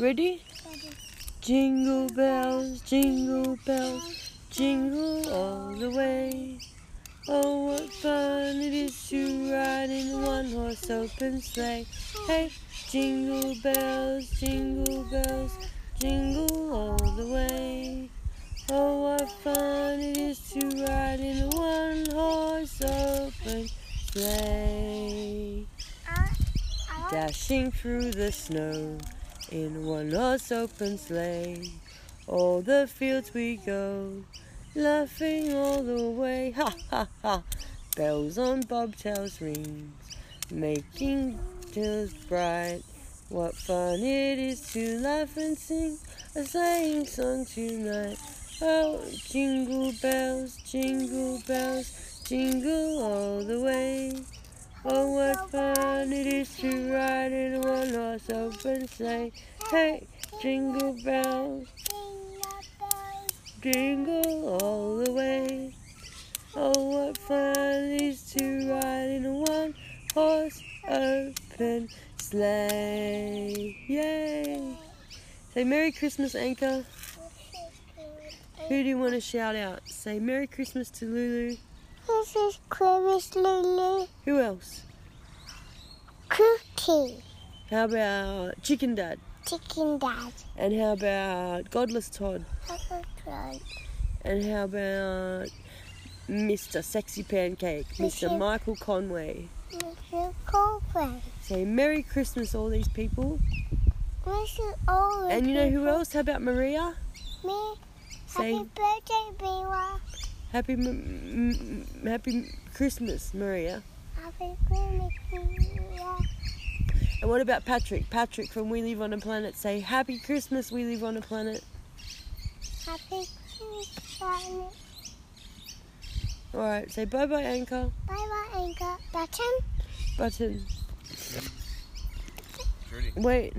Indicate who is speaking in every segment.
Speaker 1: Ready? Jingle bells, jingle bells, jingle all the way. Oh, what fun it is to ride in one horse open sleigh. Hey, jingle bells, jingle bells, jingle all the way. Oh, what fun it is to ride in one horse open sleigh. Uh, uh. Dashing through the snow in one horse open sleigh. All the fields we go, laughing all the way. Ha ha ha! Bells on bobtails rings, making tails bright. What fun it is to laugh and sing a sleighing song tonight. Oh, jingle bells, jingle bells, jingle all the way. Oh, what fun it is oh, to ride in one horse open sleigh. Hey, jingle bells, jingle all the way. Oh, what fun it is to ride in one horse open sleigh. Yay! Say Merry Christmas, Anchor. Who do you want to shout out? Say Merry Christmas to Lulu.
Speaker 2: This is Christmas Lulu
Speaker 1: Who else?
Speaker 2: Cookie
Speaker 1: How about Chicken Dad?
Speaker 2: Chicken Dad.
Speaker 1: And how about Godless Todd?
Speaker 2: Mr.
Speaker 1: And how about Mr. Sexy Pancake? Mr.
Speaker 2: Mr.
Speaker 1: Michael Conway.
Speaker 2: Coldplay.
Speaker 1: Say Merry Christmas, all these people.
Speaker 2: Mr. All
Speaker 1: And you know who else? How about Maria?
Speaker 2: Me.
Speaker 1: Say
Speaker 2: Happy birthday, Biwa.
Speaker 1: Happy m- m- Happy Christmas, Maria.
Speaker 2: Happy Christmas, Biwa.
Speaker 1: And what about Patrick? Patrick from We Live on a Planet. Say Happy Christmas, We Live on a Planet.
Speaker 2: Happy Christmas, Planet.
Speaker 1: All right. Say bye bye, Anchor.
Speaker 2: Bye bye, Anchor. Button.
Speaker 1: Button.
Speaker 3: Ready?
Speaker 1: Wait.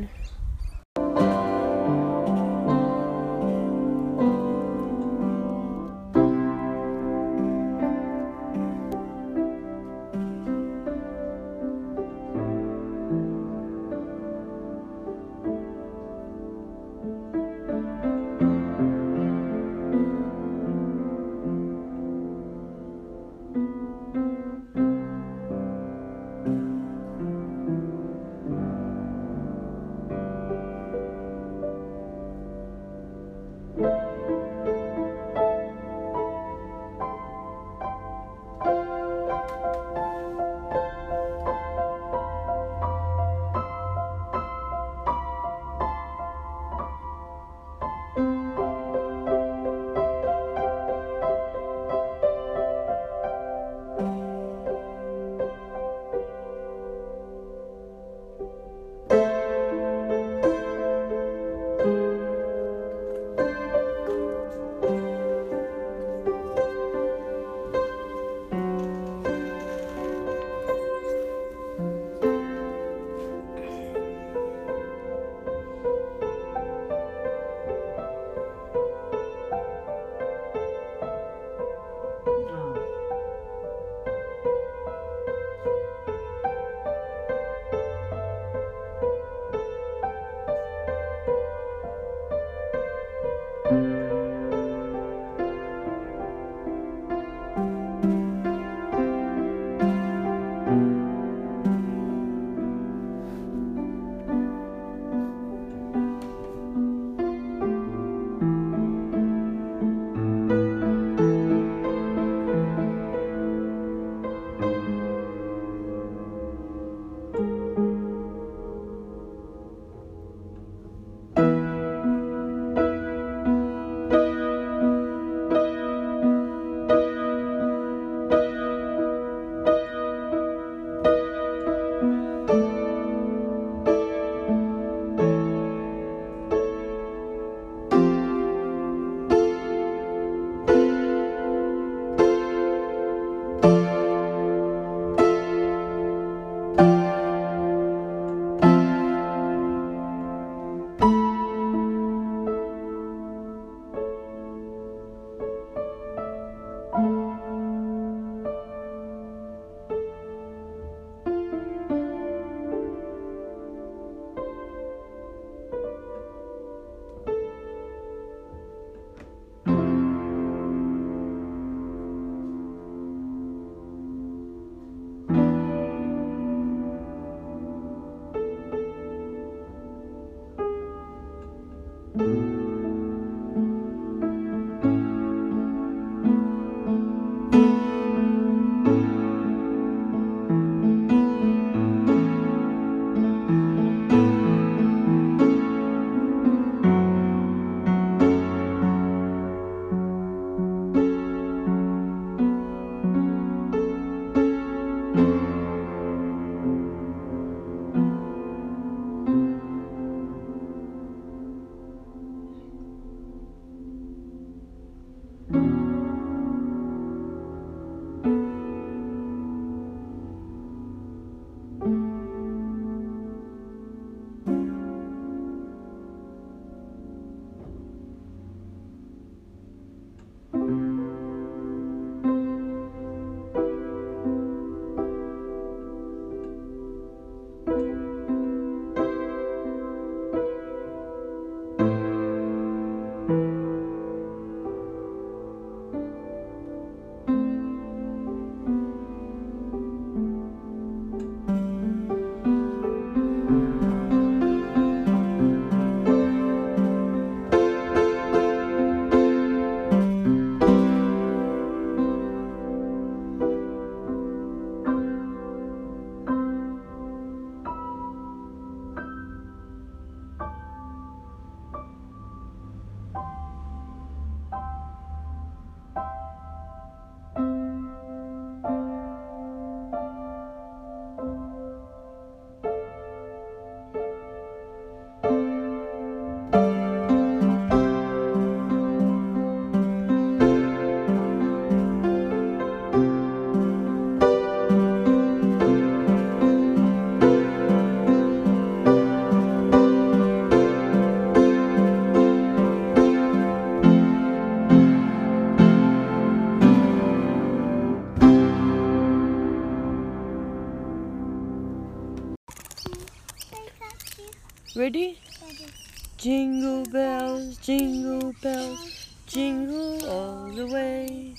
Speaker 1: Ready?
Speaker 2: Ready.
Speaker 1: Jingle bells, jingle bells, jingle all the way.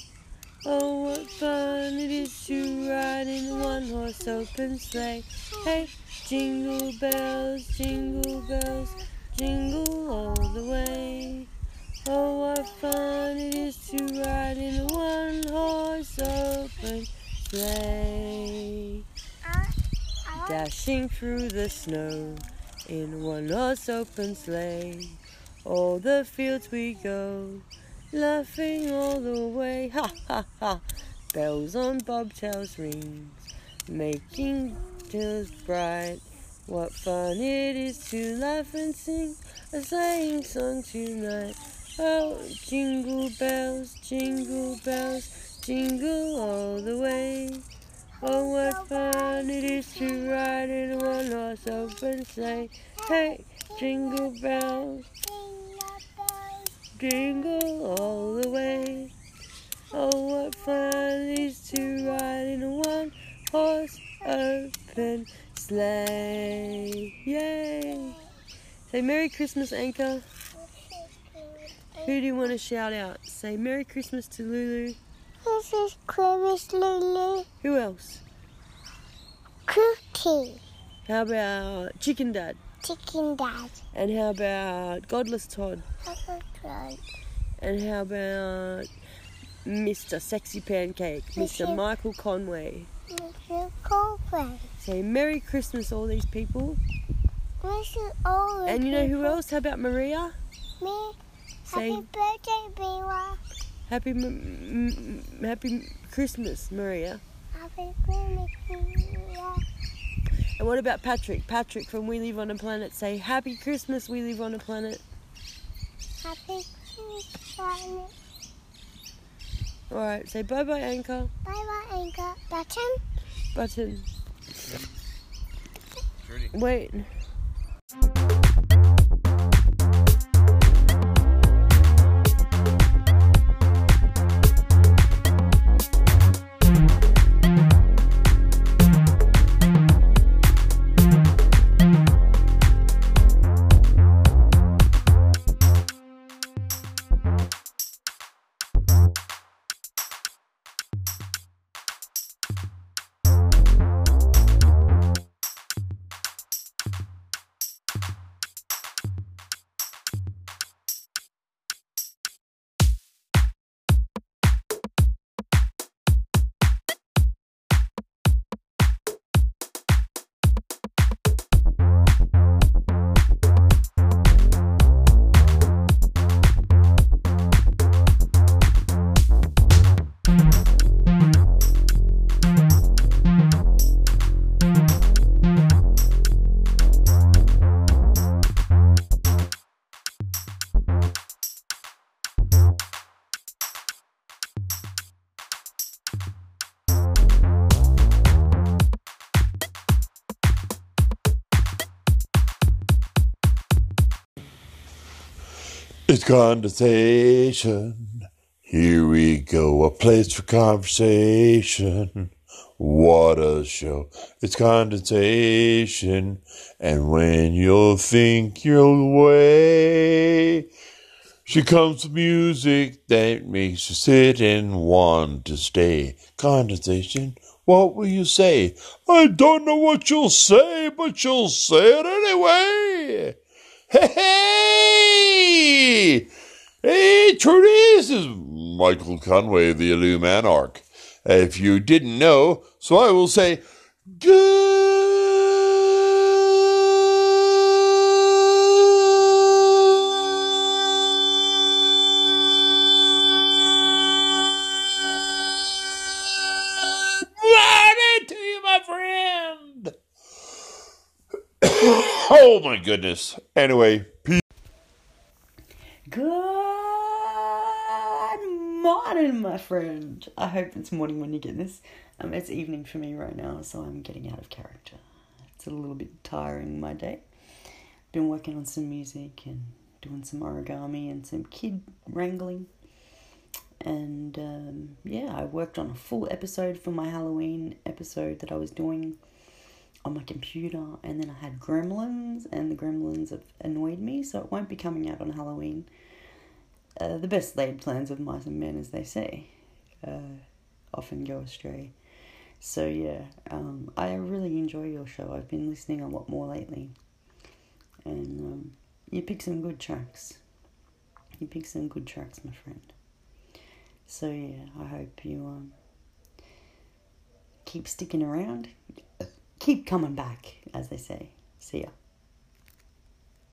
Speaker 1: Oh, what fun it is to ride in one horse open sleigh. Hey, jingle bells, jingle bells, jingle all the way. Oh, what fun it is to ride in one horse open sleigh.
Speaker 2: I, I like
Speaker 1: Dashing through the snow in one horse open sleigh. All the fields we go, laughing all the way. Ha ha ha! Bells on bobtails rings, making tails bright. What fun it is to laugh and sing a sleighing song tonight. Oh, jingle bells, jingle bells, jingle all the way. Oh, what fun it is to ride in a one horse open sleigh. Hey, jingle bells,
Speaker 2: jingle
Speaker 1: all the way. Oh, what fun it is to ride in a one horse open sleigh. Yay! Say Merry Christmas, Anchor. Who do you want to shout out? Say Merry Christmas to Lulu.
Speaker 2: This is Christmas Lulu
Speaker 1: Who else?
Speaker 2: Cookie.
Speaker 1: How about Chicken Dad?
Speaker 2: Chicken Dad.
Speaker 1: And how about Godless Todd?
Speaker 2: Crunch.
Speaker 1: And how about Mr. Sexy Pancake, Mr.
Speaker 2: Mr.
Speaker 1: Michael Conway?
Speaker 2: Mr. Coldplay.
Speaker 1: Say Merry Christmas, all these people.
Speaker 2: Mr. Orange.
Speaker 1: And you know who else? How about Maria?
Speaker 2: Me.
Speaker 1: Say
Speaker 2: Happy birthday, Biwa.
Speaker 1: Happy, m- m- m- happy Christmas, Maria.
Speaker 2: Happy Christmas, Biwa.
Speaker 1: And what about Patrick? Patrick from We Live on a Planet. Say Happy Christmas, We Live on a Planet.
Speaker 2: Happy Christmas, Planet.
Speaker 1: All right. Say bye bye, Anchor.
Speaker 2: Bye bye, Anchor. Button.
Speaker 1: Button.
Speaker 3: Trudy.
Speaker 1: Wait.
Speaker 4: It's condensation. Here we go, a place for conversation. What a show. It's condensation. And when you think you're away, she comes with music that makes you sit and want to stay. Condensation. What will you say? I don't know what you'll say, but you'll say it anyway. Hey, hey! This is Michael Conway, the Illumanarch. If you didn't know, so I will say, Good morning to you, my friend. Oh my goodness. Anyway, peace.
Speaker 1: Good morning, my friend. I hope it's morning when you get this. Um, it's evening for me right now, so I'm getting out of character. It's a little bit tiring my day. Been working on some music and doing some origami and some kid wrangling. And um, yeah, I worked on a full episode for my Halloween episode that I was doing
Speaker 5: on my computer, and then I had Gremlins, and the Gremlins have annoyed me, so it won't be coming out on Halloween. Uh, the best laid plans of mice and men, as they say, uh, often go astray. So yeah, um, I really enjoy your show. I've been listening a lot more lately, and um, you pick some good tracks. You pick some good tracks, my friend. So yeah, I hope you um, keep sticking around, keep coming back, as they say. See ya.